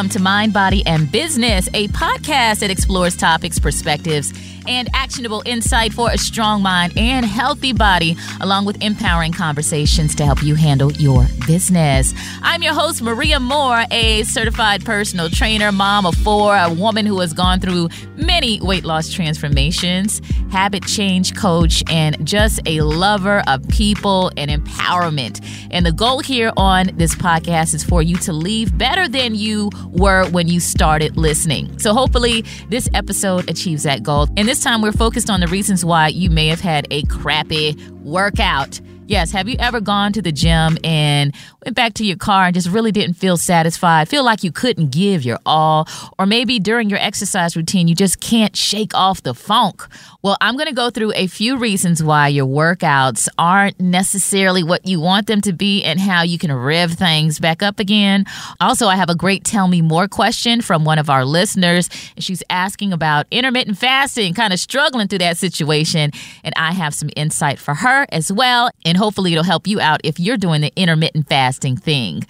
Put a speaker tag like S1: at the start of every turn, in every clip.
S1: Welcome to Mind, Body, and Business, a podcast that explores topics, perspectives, and actionable insight for a strong mind and healthy body, along with empowering conversations to help you handle your business. I'm your host, Maria Moore, a certified personal trainer, mom of four, a woman who has gone through many weight loss transformations, habit change coach, and just a lover of people and empowerment. And the goal here on this podcast is for you to leave better than you were when you started listening. So hopefully, this episode achieves that goal. And this time, we're focused on the reasons why you may have had a crappy workout. Yes, have you ever gone to the gym and went back to your car and just really didn't feel satisfied, feel like you couldn't give your all, or maybe during your exercise routine you just can't shake off the funk? Well, I'm going to go through a few reasons why your workouts aren't necessarily what you want them to be and how you can rev things back up again. Also, I have a great tell me more question from one of our listeners, and she's asking about intermittent fasting, kind of struggling through that situation, and I have some insight for her as well. And hopefully it'll help you out if you're doing the intermittent fasting thing.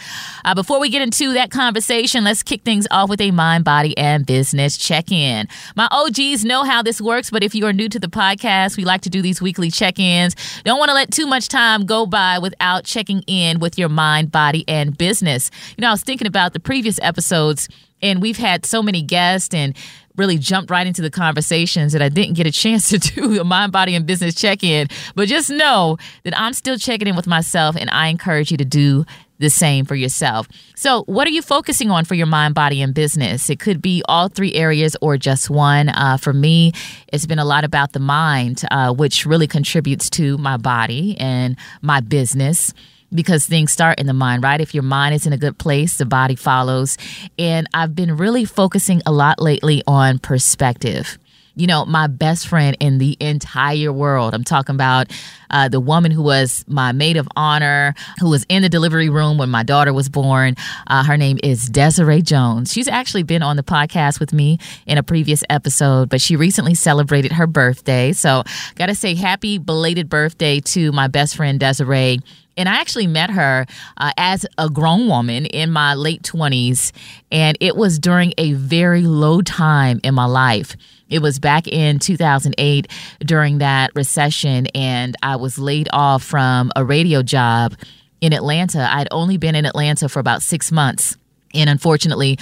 S1: Uh, before we get into that conversation, let's kick things off with a mind, body, and business check in. My OGs know how this works, but if you are new to the podcast, we like to do these weekly check ins. Don't want to let too much time go by without checking in with your mind, body, and business. You know, I was thinking about the previous episodes and we've had so many guests and really jumped right into the conversations that I didn't get a chance to do a mind, body, and business check in. But just know that I'm still checking in with myself, and I encourage you to do the same for yourself. So, what are you focusing on for your mind, body, and business? It could be all three areas or just one. Uh, for me, it's been a lot about the mind, uh, which really contributes to my body and my business because things start in the mind, right? If your mind is in a good place, the body follows. And I've been really focusing a lot lately on perspective. You know, my best friend in the entire world. I'm talking about uh, the woman who was my maid of honor, who was in the delivery room when my daughter was born. Uh, her name is Desiree Jones. She's actually been on the podcast with me in a previous episode, but she recently celebrated her birthday. So, got to say happy belated birthday to my best friend Desiree. And I actually met her uh, as a grown woman in my late 20s. And it was during a very low time in my life. It was back in 2008 during that recession, and I was laid off from a radio job in Atlanta. I'd only been in Atlanta for about six months. And unfortunately,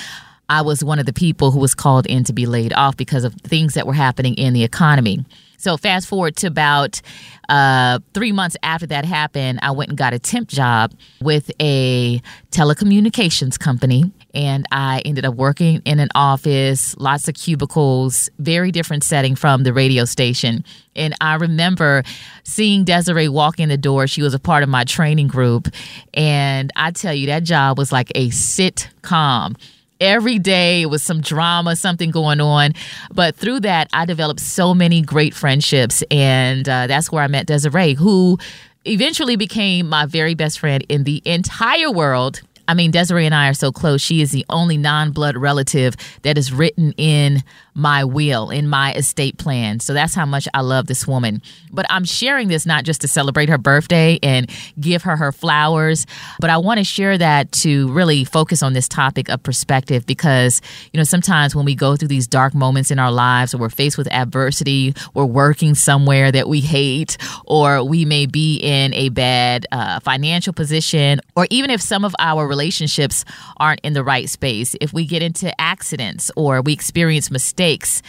S1: I was one of the people who was called in to be laid off because of things that were happening in the economy. So fast forward to about uh, three months after that happened, I went and got a temp job with a telecommunications company. And I ended up working in an office, lots of cubicles, very different setting from the radio station. And I remember seeing Desiree walk in the door. She was a part of my training group. And I tell you, that job was like a sitcom every day it was some drama something going on. But through that i developed so many great friendships. And uh, that's where i met desiree who eventually became my very best friend in the entire world I mean, Desiree and I are so close. She is the only non blood relative that is written in my will, in my estate plan. So that's how much I love this woman. But I'm sharing this not just to celebrate her birthday and give her her flowers, but I want to share that to really focus on this topic of perspective because, you know, sometimes when we go through these dark moments in our lives or we're faced with adversity, we're working somewhere that we hate, or we may be in a bad uh, financial position, or even if some of our relationships aren't in the right space, if we get into accidents or we experience mistakes,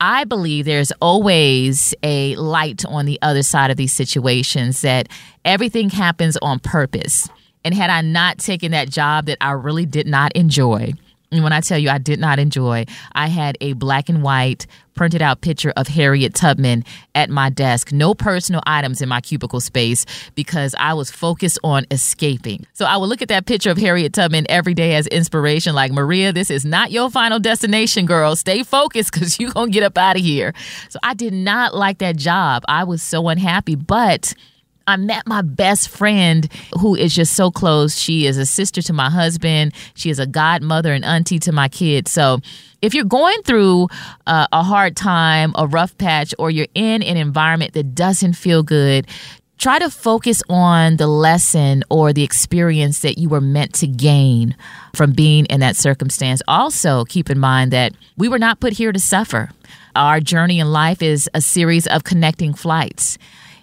S1: I believe there's always a light on the other side of these situations that everything happens on purpose. And had I not taken that job that I really did not enjoy, And when I tell you I did not enjoy, I had a black and white printed out picture of Harriet Tubman at my desk. No personal items in my cubicle space because I was focused on escaping. So I would look at that picture of Harriet Tubman every day as inspiration like, Maria, this is not your final destination, girl. Stay focused because you're going to get up out of here. So I did not like that job. I was so unhappy. But I met my best friend who is just so close. She is a sister to my husband. She is a godmother and auntie to my kids. So if you're going through uh, a hard time, a rough patch, or you're in an environment that doesn't feel good, try to focus on the lesson or the experience that you were meant to gain from being in that circumstance. Also, keep in mind that we were not put here to suffer. Our journey in life is a series of connecting flights.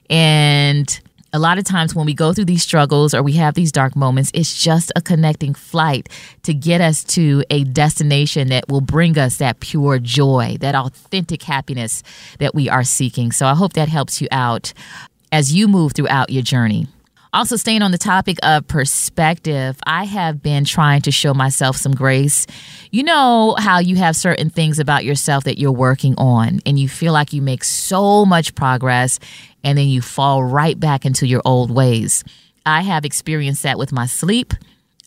S1: And a lot of times when we go through these struggles or we have these dark moments, it's just a connecting flight to get us to a destination that will bring us that pure joy, that authentic happiness that we are seeking. So I hope that helps you out as you move throughout your journey. Also, staying on the topic of perspective, I have been trying to show myself some grace. You know how you have certain things about yourself that you're working on, and you feel like you make so much progress, and then you fall right back into your old ways. I have experienced that with my sleep.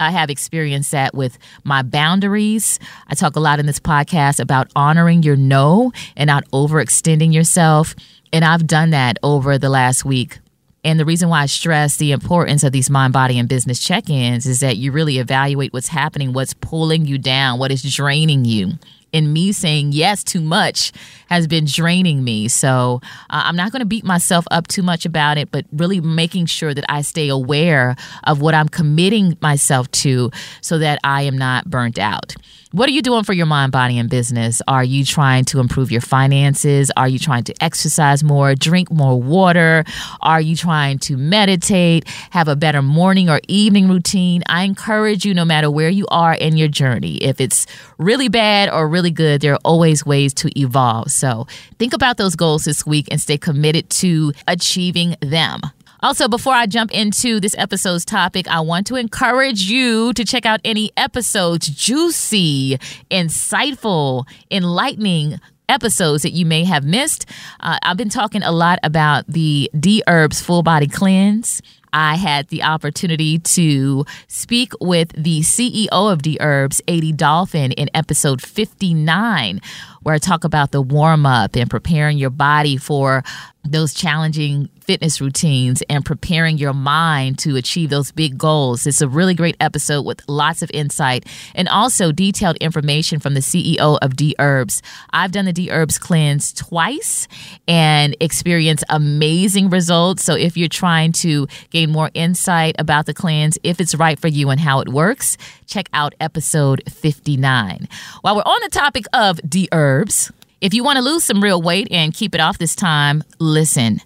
S1: I have experienced that with my boundaries. I talk a lot in this podcast about honoring your no and not overextending yourself. And I've done that over the last week. And the reason why I stress the importance of these mind, body, and business check ins is that you really evaluate what's happening, what's pulling you down, what is draining you. And me saying yes too much has been draining me. So uh, I'm not going to beat myself up too much about it, but really making sure that I stay aware of what I'm committing myself to so that I am not burnt out. What are you doing for your mind, body, and business? Are you trying to improve your finances? Are you trying to exercise more, drink more water? Are you trying to meditate, have a better morning or evening routine? I encourage you, no matter where you are in your journey, if it's really bad or really good, there are always ways to evolve. So think about those goals this week and stay committed to achieving them. Also, before I jump into this episode's topic, I want to encourage you to check out any episodes, juicy, insightful, enlightening episodes that you may have missed. Uh, I've been talking a lot about the Dherbs Full Body Cleanse. I had the opportunity to speak with the CEO of Dherbs, Adi Dolphin, in episode 59, where I talk about the warm up and preparing your body for those challenging fitness routines and preparing your mind to achieve those big goals. It's a really great episode with lots of insight and also detailed information from the CEO of Dherbs. I've done the Dherbs cleanse twice and experienced amazing results. So if you're trying to gain more insight about the cleanse, if it's right for you and how it works, check out episode 59. While we're on the topic of Dherbs, if you want to lose some real weight and keep it off this time, listen.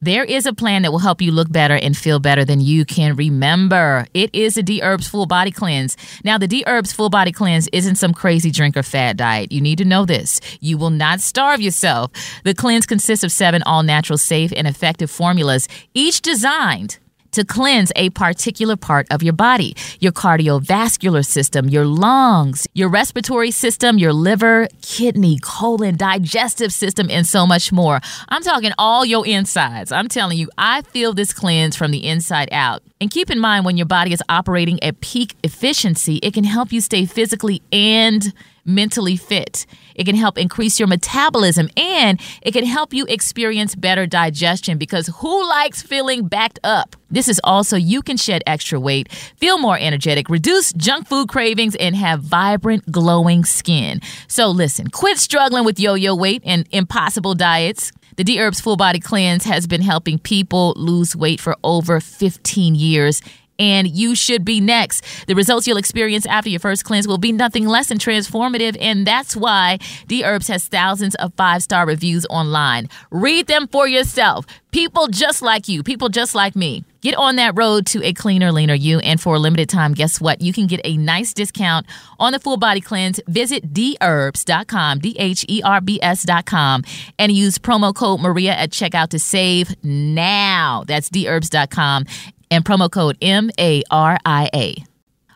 S1: There is a plan that will help you look better and feel better than you can remember. It is the Dherbs Full Body Cleanse. Now, the Dherbs Full Body Cleanse isn't some crazy drink or fat diet. You need to know this. You will not starve yourself. The cleanse consists of seven all natural, safe, and effective formulas, each designed to cleanse a particular part of your body your cardiovascular system, your lungs, your respiratory system, your liver, kidney, colon, digestive system, and so much more. I'm talking all your insides. I'm telling you, I feel this cleanse from the inside out. And keep in mind, when your body is operating at peak efficiency, it can help you stay physically and mentally fit. It can help increase your metabolism and it can help you experience better digestion because who likes feeling backed up? This is also you can shed extra weight, feel more energetic, reduce junk food cravings, and have vibrant, glowing skin. So listen, quit struggling with yo yo weight and impossible diets. The Dherbs Full Body Cleanse has been helping people lose weight for over 15 years and you should be next. The results you'll experience after your first cleanse will be nothing less than transformative, and that's why Dherbs has thousands of five star reviews online. Read them for yourself. People just like you, people just like me. Get on that road to a cleaner, leaner you. And for a limited time, guess what? You can get a nice discount on the full body cleanse. Visit dherbs.com, D H E R B S.com, and use promo code Maria at checkout to save now. That's dherbs.com and promo code M A R I A.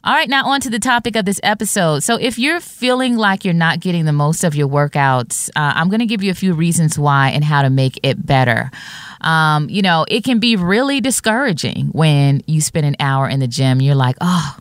S1: All right, now on to the topic of this episode. So, if you're feeling like you're not getting the most of your workouts, uh, I'm going to give you a few reasons why and how to make it better. Um, you know, it can be really discouraging when you spend an hour in the gym. You're like, oh,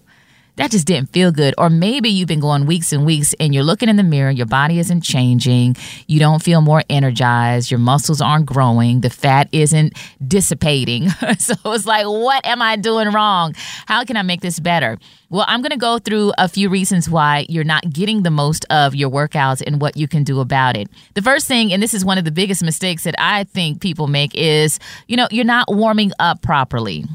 S1: that just didn't feel good. Or maybe you've been going weeks and weeks and you're looking in the mirror, your body isn't changing, you don't feel more energized, your muscles aren't growing, the fat isn't dissipating. so it's like, what am I doing wrong? How can I make this better? Well, I'm going to go through a few reasons why you're not getting the most of your workouts and what you can do about it. The first thing, and this is one of the biggest mistakes that I think people make, is you know, you're not warming up properly.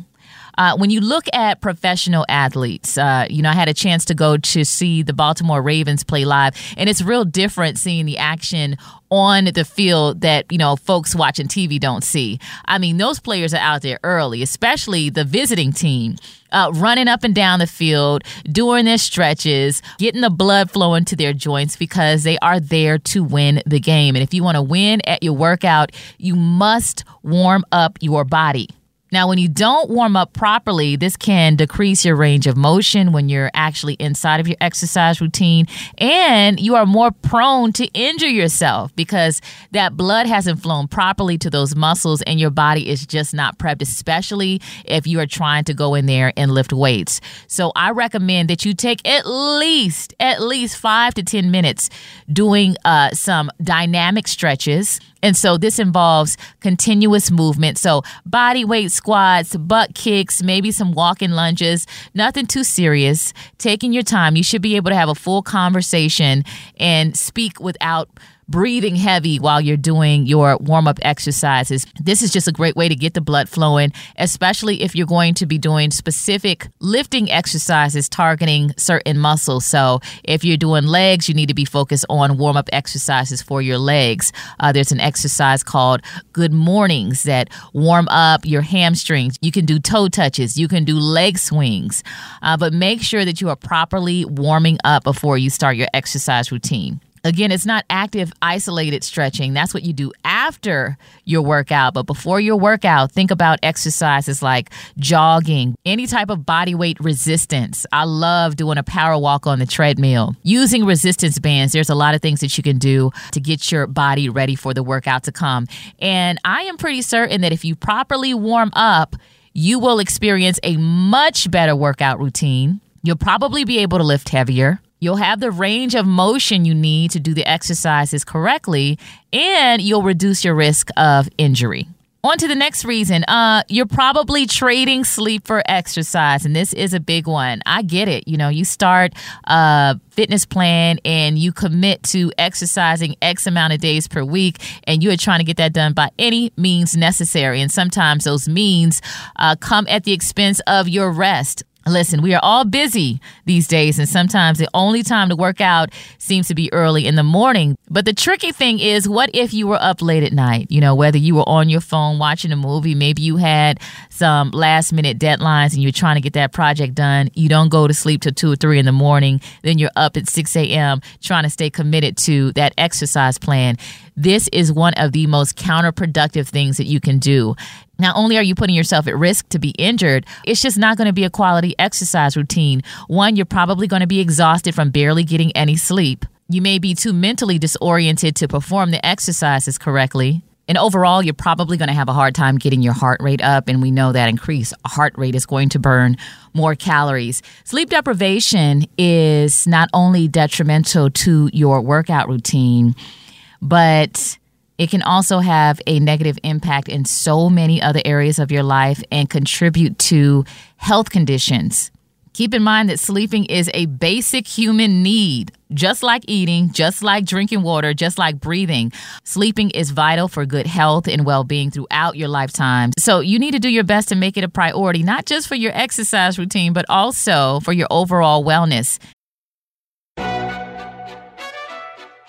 S1: Uh, when you look at professional athletes, uh, you know, I had a chance to go to see the Baltimore Ravens play live, and it's real different seeing the action on the field that you know folks watching TV don't see. I mean, those players are out there early, especially the visiting team. Uh, running up and down the field, doing their stretches, getting the blood flowing to their joints because they are there to win the game. And if you want to win at your workout, you must warm up your body. Now, when you don't warm up properly, this can decrease your range of motion when you're actually inside of your exercise routine, and you are more prone to injure yourself because that blood hasn't flown properly to those muscles, and your body is just not prepped, especially if you are trying to go in there and lift weights. So, I recommend that you take at least at least five to ten minutes doing uh, some dynamic stretches and so this involves continuous movement. So body weight squats, butt kicks, maybe some walking lunges, nothing too serious. Taking your time. You should be able to have a full conversation and speak without breathing heavy while you're doing your warm up exercises. This is just a great way to get the blood flowing, especially if you're going to be doing specific lifting exercises targeting certain muscles. So, if you're doing legs, you need to be focused on warm up exercises for your legs. Uh, there's an exercise called Good Mornings that warm up your hamstrings. You can do toe touches, you can do leg swings, uh, but make sure that you are properly warming up before you start your exercise routine. Again, it's not active, isolated stretching. That's what you do after your workout. But before your workout, think about exercises like jogging, any type of body weight resistance. I love doing a power walk on the treadmill. Using resistance bands, there's a lot of things that you can do to get your body ready for the workout to come. And I am pretty certain that if you properly warm up, you will experience a much better workout routine. You'll probably be able to lift heavier. You'll have the range of motion you need to do the exercises correctly, and you'll reduce your risk of injury. On to the next reason. Uh, you're probably trading sleep for exercise, and this is a big one. I get it. You know, you start a fitness plan and you commit to exercising X amount of days per week, and you are trying to get that done by any means necessary. And sometimes those means uh, come at the expense of your rest. Listen, we are all busy these days, and sometimes the only time to work out seems to be early in the morning. But the tricky thing is, what if you were up late at night? You know, whether you were on your phone watching a movie, maybe you had some last minute deadlines and you're trying to get that project done. You don't go to sleep till two or three in the morning, then you're up at 6 a.m. trying to stay committed to that exercise plan. This is one of the most counterproductive things that you can do. Not only are you putting yourself at risk to be injured, it's just not going to be a quality exercise routine. One, you're probably going to be exhausted from barely getting any sleep. You may be too mentally disoriented to perform the exercises correctly. And overall, you're probably going to have a hard time getting your heart rate up. And we know that increased heart rate is going to burn more calories. Sleep deprivation is not only detrimental to your workout routine, but it can also have a negative impact in so many other areas of your life and contribute to health conditions. Keep in mind that sleeping is a basic human need, just like eating, just like drinking water, just like breathing. Sleeping is vital for good health and well being throughout your lifetime. So you need to do your best to make it a priority, not just for your exercise routine, but also for your overall wellness.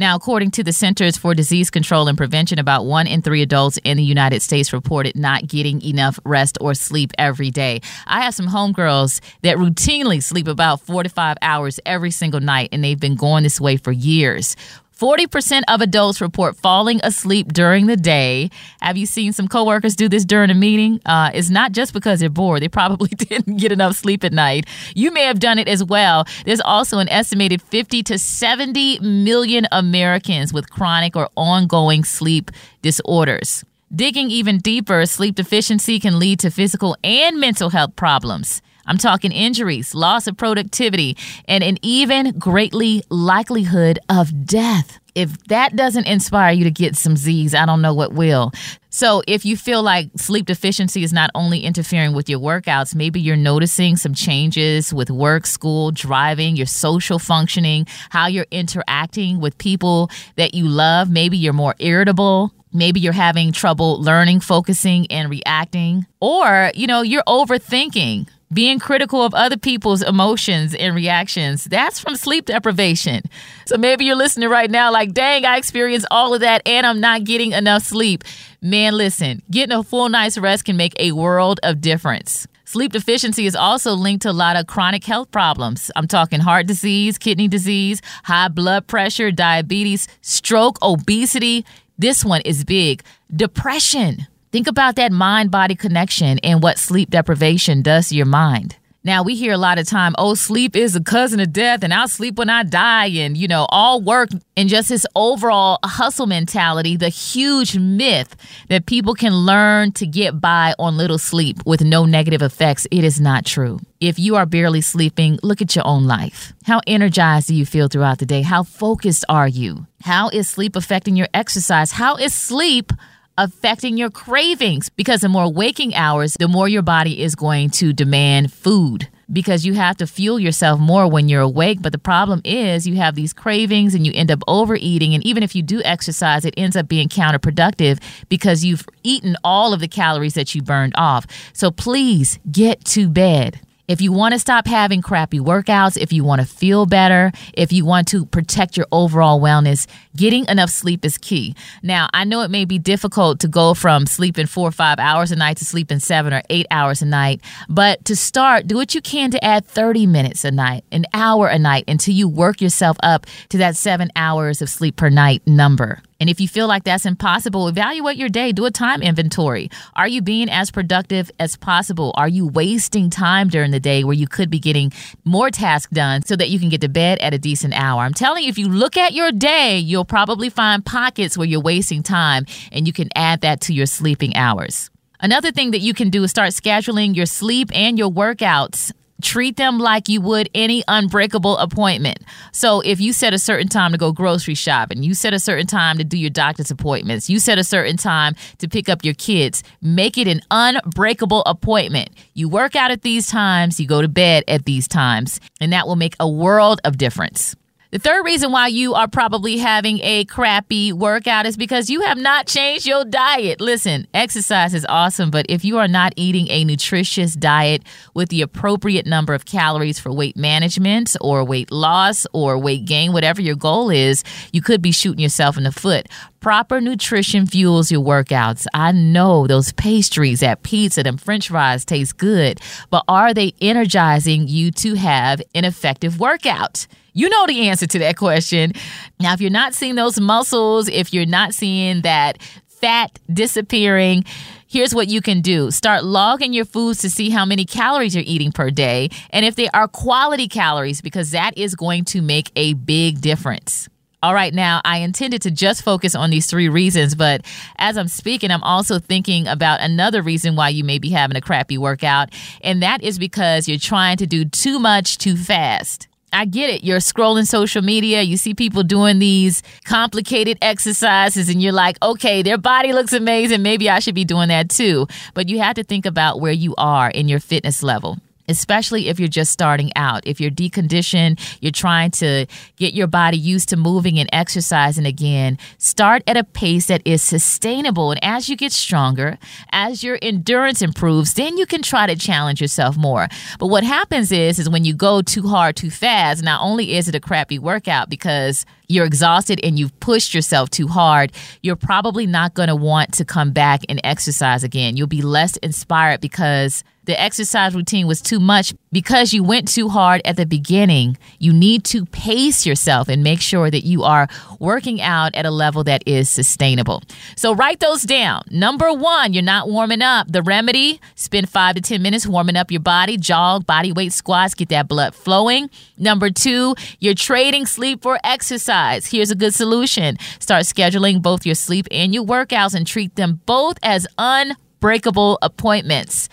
S1: Now, according to the Centers for Disease Control and Prevention, about one in three adults in the United States reported not getting enough rest or sleep every day. I have some homegirls that routinely sleep about four to five hours every single night, and they've been going this way for years. 40% of adults report falling asleep during the day. Have you seen some coworkers do this during a meeting? Uh, it's not just because they're bored. They probably didn't get enough sleep at night. You may have done it as well. There's also an estimated 50 to 70 million Americans with chronic or ongoing sleep disorders. Digging even deeper, sleep deficiency can lead to physical and mental health problems. I'm talking injuries, loss of productivity, and an even greatly likelihood of death. If that doesn't inspire you to get some Z's, I don't know what will. So, if you feel like sleep deficiency is not only interfering with your workouts, maybe you're noticing some changes with work, school, driving, your social functioning, how you're interacting with people that you love. Maybe you're more irritable. Maybe you're having trouble learning, focusing, and reacting. Or, you know, you're overthinking being critical of other people's emotions and reactions. That's from sleep deprivation. So maybe you're listening right now, like, dang, I experienced all of that and I'm not getting enough sleep. Man, listen, getting a full night's rest can make a world of difference. Sleep deficiency is also linked to a lot of chronic health problems. I'm talking heart disease, kidney disease, high blood pressure, diabetes, stroke, obesity. This one is big. Depression. Think about that mind body connection and what sleep deprivation does to your mind. Now, we hear a lot of time, oh, sleep is a cousin of death, and I'll sleep when I die, and, you know, all work and just this overall hustle mentality, the huge myth that people can learn to get by on little sleep with no negative effects. It is not true. If you are barely sleeping, look at your own life. How energized do you feel throughout the day? How focused are you? How is sleep affecting your exercise? How is sleep affecting your cravings because the more waking hours, the more your body is going to demand food because you have to fuel yourself more when you're awake. But the problem is you have these cravings and you end up overeating. And even if you do exercise, it ends up being counterproductive because you've eaten all of the calories that you burned off. So please get to bed. If you want to stop having crappy workouts, if you want to feel better, if you want to protect your overall wellness, getting enough sleep is key. Now, I know it may be difficult to go from sleeping four or five hours a night to sleeping seven or eight hours a night, but to start, do what you can to add 30 minutes a night, an hour a night until you work yourself up to that seven hours of sleep per night number. And if you feel like that's impossible, evaluate your day, do a time inventory. Are you being as productive as possible? Are you wasting time during the day where you could be getting more tasks done so that you can get to bed at a decent hour? I'm telling you, if you look at your day, you'll probably find pockets where you're wasting time and you can add that to your sleeping hours. Another thing that you can do is start scheduling your sleep and your workouts treat them like you would any unbreakable appointment. So if you set a certain time to go grocery shopping, you set a certain time to do your doctor's appointments, you set a certain time to pick up your kids, make it an unbreakable appointment. You work out at these times, you go to bed at these times, and that will make a world of difference. The third reason why you are probably having a crappy workout is because you have not changed your diet. Listen, exercise is awesome, but if you are not eating a nutritious diet with the appropriate number of calories for weight management or weight loss or weight gain, whatever your goal is, you could be shooting yourself in the foot. Proper nutrition fuels your workouts. I know those pastries, that pizza, them french fries taste good, but are they energizing you to have an effective workout? You know the answer to that question. Now, if you're not seeing those muscles, if you're not seeing that fat disappearing, here's what you can do start logging your foods to see how many calories you're eating per day and if they are quality calories, because that is going to make a big difference. All right, now I intended to just focus on these three reasons, but as I'm speaking, I'm also thinking about another reason why you may be having a crappy workout, and that is because you're trying to do too much too fast. I get it. You're scrolling social media, you see people doing these complicated exercises, and you're like, okay, their body looks amazing. Maybe I should be doing that too. But you have to think about where you are in your fitness level. Especially if you're just starting out. If you're deconditioned, you're trying to get your body used to moving and exercising again, start at a pace that is sustainable. And as you get stronger, as your endurance improves, then you can try to challenge yourself more. But what happens is is when you go too hard too fast, not only is it a crappy workout because you're exhausted and you've pushed yourself too hard, you're probably not going to want to come back and exercise again. You'll be less inspired because the exercise routine was too much because you went too hard at the beginning. You need to pace yourself and make sure that you are working out at a level that is sustainable. So write those down. Number one, you're not warming up. The remedy spend five to 10 minutes warming up your body, jog, body weight squats, get that blood flowing. Number two, you're trading sleep for exercise. Here's a good solution start scheduling both your sleep and your workouts and treat them both as unbreakable appointments.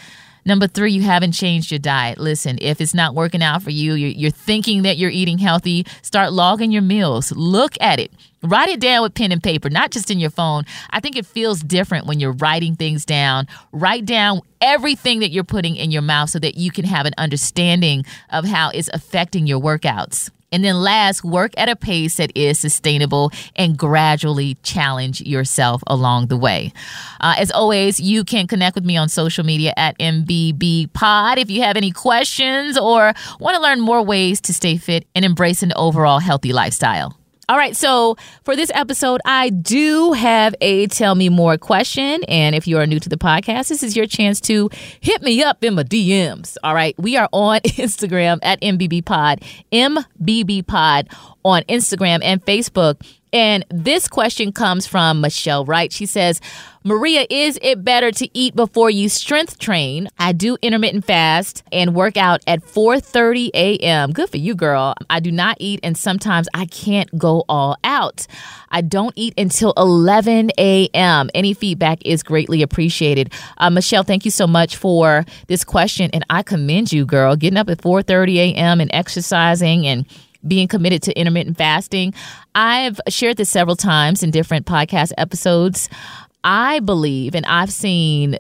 S1: Number three, you haven't changed your diet. Listen, if it's not working out for you, you're, you're thinking that you're eating healthy, start logging your meals. Look at it. Write it down with pen and paper, not just in your phone. I think it feels different when you're writing things down. Write down everything that you're putting in your mouth so that you can have an understanding of how it's affecting your workouts. And then last, work at a pace that is sustainable and gradually challenge yourself along the way. Uh, as always, you can connect with me on social media at MBB Pod if you have any questions or want to learn more ways to stay fit and embrace an overall healthy lifestyle. All right, so for this episode, I do have a tell me more question. And if you are new to the podcast, this is your chance to hit me up in my DMs. All right, we are on Instagram at MBB Pod, MBB Pod on Instagram and Facebook. And this question comes from Michelle Wright. She says, Maria, is it better to eat before you strength train? I do intermittent fast and work out at 4:30 a.m. Good for you, girl. I do not eat and sometimes I can't go all out. I don't eat until 11 a.m. Any feedback is greatly appreciated. Uh, Michelle, thank you so much for this question and I commend you, girl. Getting up at 4:30 a.m. and exercising and being committed to intermittent fasting. I've shared this several times in different podcast episodes. I believe, and I've seen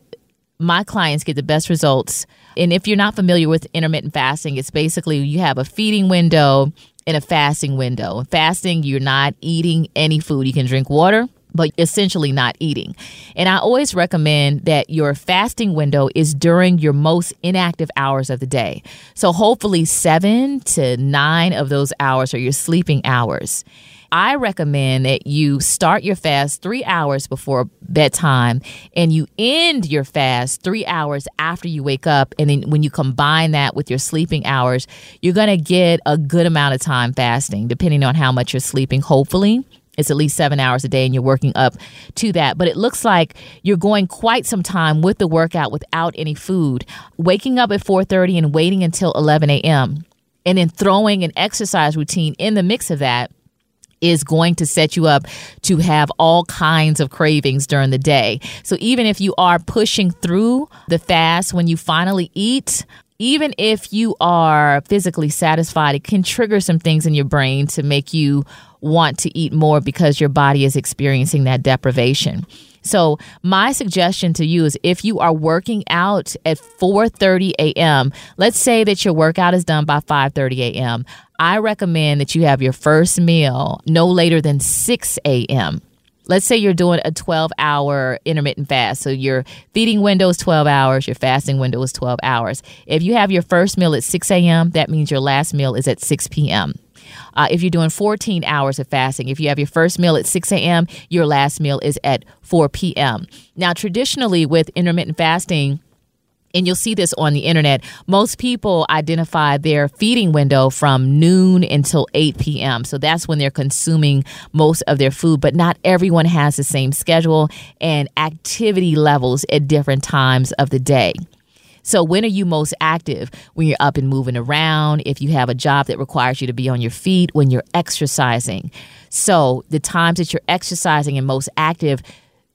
S1: my clients get the best results. And if you're not familiar with intermittent fasting, it's basically you have a feeding window and a fasting window. Fasting, you're not eating any food. You can drink water, but essentially not eating. And I always recommend that your fasting window is during your most inactive hours of the day. So hopefully, seven to nine of those hours are your sleeping hours. I recommend that you start your fast three hours before bedtime and you end your fast three hours after you wake up. And then when you combine that with your sleeping hours, you're going to get a good amount of time fasting, depending on how much you're sleeping, hopefully it's at least seven hours a day and you're working up to that. But it looks like you're going quite some time with the workout without any food, waking up at 4:30 and waiting until 11 a.m. and then throwing an exercise routine in the mix of that is going to set you up to have all kinds of cravings during the day. So even if you are pushing through the fast when you finally eat, even if you are physically satisfied, it can trigger some things in your brain to make you want to eat more because your body is experiencing that deprivation. So, my suggestion to you is if you are working out at 4:30 a.m., let's say that your workout is done by 5:30 a.m. I recommend that you have your first meal no later than 6 a.m. Let's say you're doing a 12 hour intermittent fast. So your feeding window is 12 hours, your fasting window is 12 hours. If you have your first meal at 6 a.m., that means your last meal is at 6 p.m. Uh, if you're doing 14 hours of fasting, if you have your first meal at 6 a.m., your last meal is at 4 p.m. Now, traditionally with intermittent fasting, and you'll see this on the internet. Most people identify their feeding window from noon until 8 p.m. So that's when they're consuming most of their food, but not everyone has the same schedule and activity levels at different times of the day. So, when are you most active? When you're up and moving around, if you have a job that requires you to be on your feet, when you're exercising. So, the times that you're exercising and most active,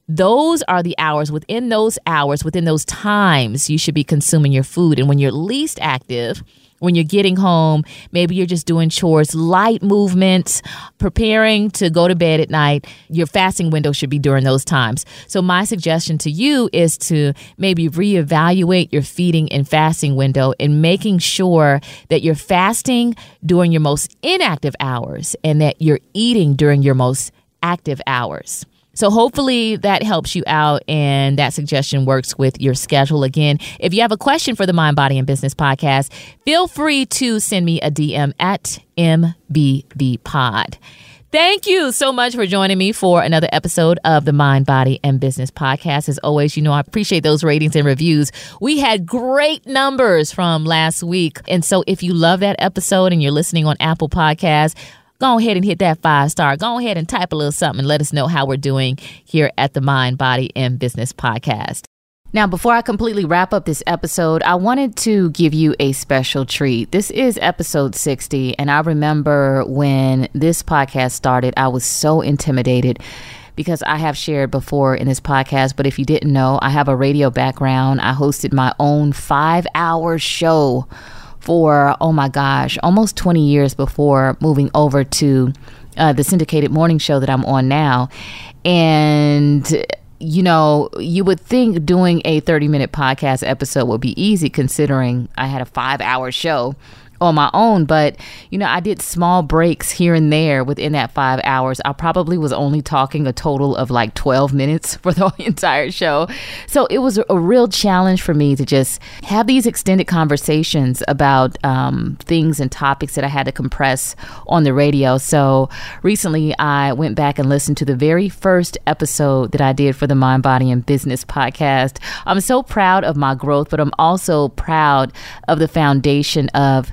S1: those are the hours within those hours, within those times, you should be consuming your food. And when you're least active, when you're getting home, maybe you're just doing chores, light movements, preparing to go to bed at night. Your fasting window should be during those times. So, my suggestion to you is to maybe reevaluate your feeding and fasting window and making sure that you're fasting during your most inactive hours and that you're eating during your most active hours. So hopefully that helps you out and that suggestion works with your schedule. Again, if you have a question for the Mind, Body, and Business podcast, feel free to send me a DM at MBBPod. Thank you so much for joining me for another episode of the Mind, Body, and Business podcast. As always, you know, I appreciate those ratings and reviews. We had great numbers from last week. And so if you love that episode and you're listening on Apple Podcasts, go ahead and hit that five star. Go ahead and type a little something and let us know how we're doing here at the Mind, Body, and Business Podcast. Now, before I completely wrap up this episode, I wanted to give you a special treat. This is episode 60, and I remember when this podcast started, I was so intimidated because I have shared before in this podcast. But if you didn't know, I have a radio background. I hosted my own five hour show for, oh my gosh, almost 20 years before moving over to uh, the syndicated morning show that I'm on now. And you know, you would think doing a 30 minute podcast episode would be easy considering I had a five hour show on my own, but you know, I did small breaks here and there within that five hours. I probably was only talking a total of like 12 minutes for the entire show. So it was a real challenge for me to just have these extended conversations about um, things and topics that I had to compress on the radio. So recently I went back and listened to the very first episode that I did for the Mind, Body, and Business podcast. I'm so proud of my growth, but I'm also proud of the foundation of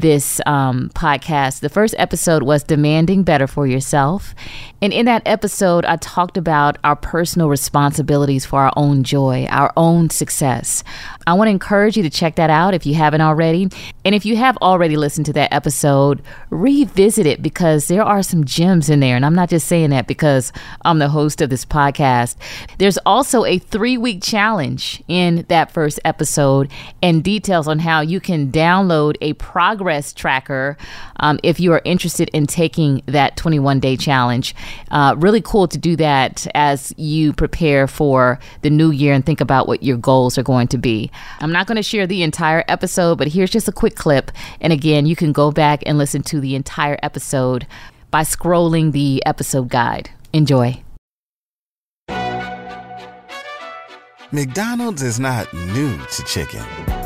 S1: this um, podcast. The first episode was Demanding Better for Yourself. And in that episode, I talked about our personal responsibilities for our own joy, our own success. I want to encourage you to check that out if you haven't already. And if you have already listened to that episode, revisit it because there are some gems in there. And I'm not just saying that because I'm the host of this podcast. There's also a three week challenge in that first episode and details on how you can download a progress tracker um, if you are interested in taking that 21 day challenge. Uh, really cool to do that as you prepare for the new year and think about what your goals are going to be. I'm not going to share the entire episode, but here's just a quick clip. And again, you can go back and listen to the entire episode by scrolling the episode guide. Enjoy.
S2: McDonald's is not new to chicken.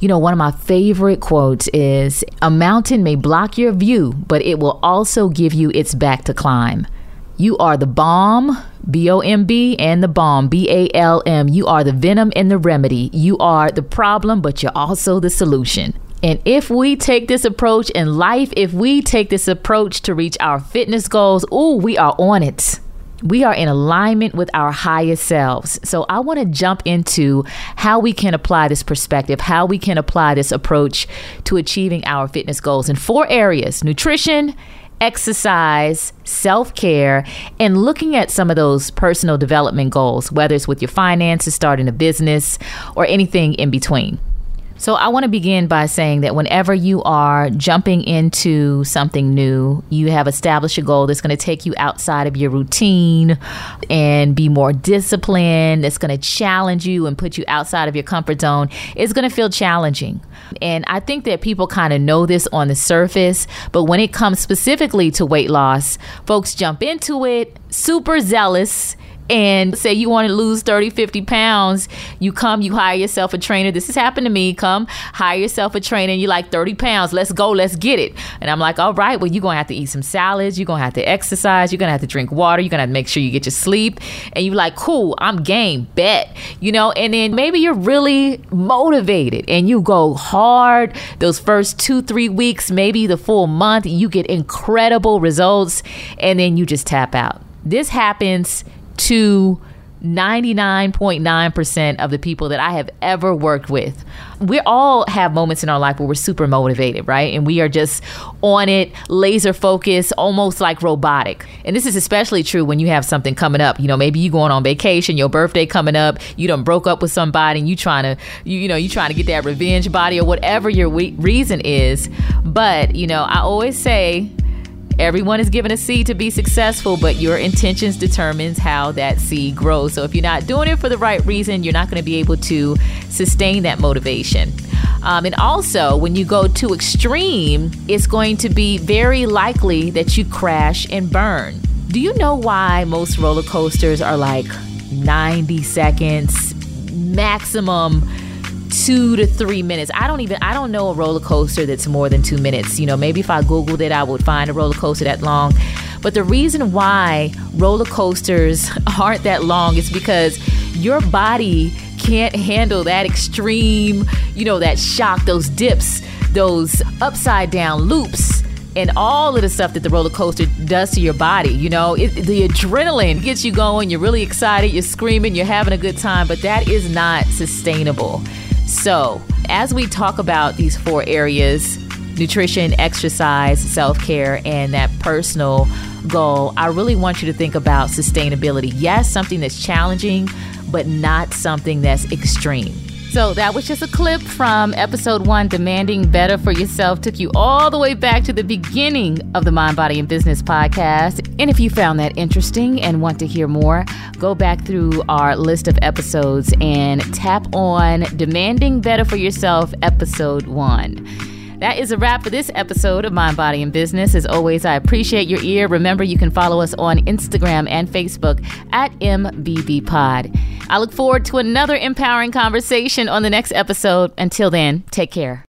S1: You know, one of my favorite quotes is A mountain may block your view, but it will also give you its back to climb. You are the bomb, B O M B, and the bomb, B A L M. You are the venom and the remedy. You are the problem, but you're also the solution. And if we take this approach in life, if we take this approach to reach our fitness goals, ooh, we are on it we are in alignment with our highest selves. So I want to jump into how we can apply this perspective, how we can apply this approach to achieving our fitness goals in four areas nutrition, exercise, self care, and looking at some of those personal development goals, whether it's with your finances, starting a business, or anything in between. So, I want to begin by saying that whenever you are jumping into something new, you have established a goal that's going to take you outside of your routine and be more disciplined, that's going to challenge you and put you outside of your comfort zone. It's going to feel challenging. And I think that people kind of know this on the surface, but when it comes specifically to weight loss, folks jump into it super zealous and say you want to lose 30, 50 pounds, you come, you hire yourself a trainer. This has happened to me. Come, hire yourself a trainer, and you're like 30 pounds. Let's go, let's get it. And I'm like, all right, well, you're going to have to eat some salads. You're going to have to exercise. You're going to have to drink water. You're going to have to make sure you get your sleep. And you're like, cool, I'm game, bet. You know, and then maybe you're really motivated and you go hard those first two, three weeks, maybe the full month. You get incredible results, and then you just tap out. This happens to 99.9% of the people that I have ever worked with. We all have moments in our life where we're super motivated, right? And we are just on it, laser focused, almost like robotic. And this is especially true when you have something coming up. You know, maybe you going on vacation, your birthday coming up, you done broke up with somebody and you trying to, you, you know, you trying to get that revenge body or whatever your we- reason is. But, you know, I always say, Everyone is given a seed to be successful, but your intentions determines how that seed grows. So if you're not doing it for the right reason, you're not going to be able to sustain that motivation. Um, and also, when you go too extreme, it's going to be very likely that you crash and burn. Do you know why most roller coasters are like 90 seconds maximum? Two to three minutes. I don't even I don't know a roller coaster that's more than two minutes. You know, maybe if I googled it, I would find a roller coaster that long. But the reason why roller coasters aren't that long is because your body can't handle that extreme, you know, that shock, those dips, those upside down loops and all of the stuff that the roller coaster does to your body. You know, it, the adrenaline gets you going. You're really excited. You're screaming. You're having a good time, but that is not sustainable. So, as we talk about these four areas nutrition, exercise, self care, and that personal goal I really want you to think about sustainability. Yes, something that's challenging, but not something that's extreme. So that was just a clip from episode one, Demanding Better for Yourself. Took you all the way back to the beginning of the Mind, Body, and Business podcast. And if you found that interesting and want to hear more, go back through our list of episodes and tap on Demanding Better for Yourself, episode one. That is a wrap for this episode of Mind, Body, and Business. As always, I appreciate your ear. Remember, you can follow us on Instagram and Facebook at MBBPod. I look forward to another empowering conversation on the next episode. Until then, take care.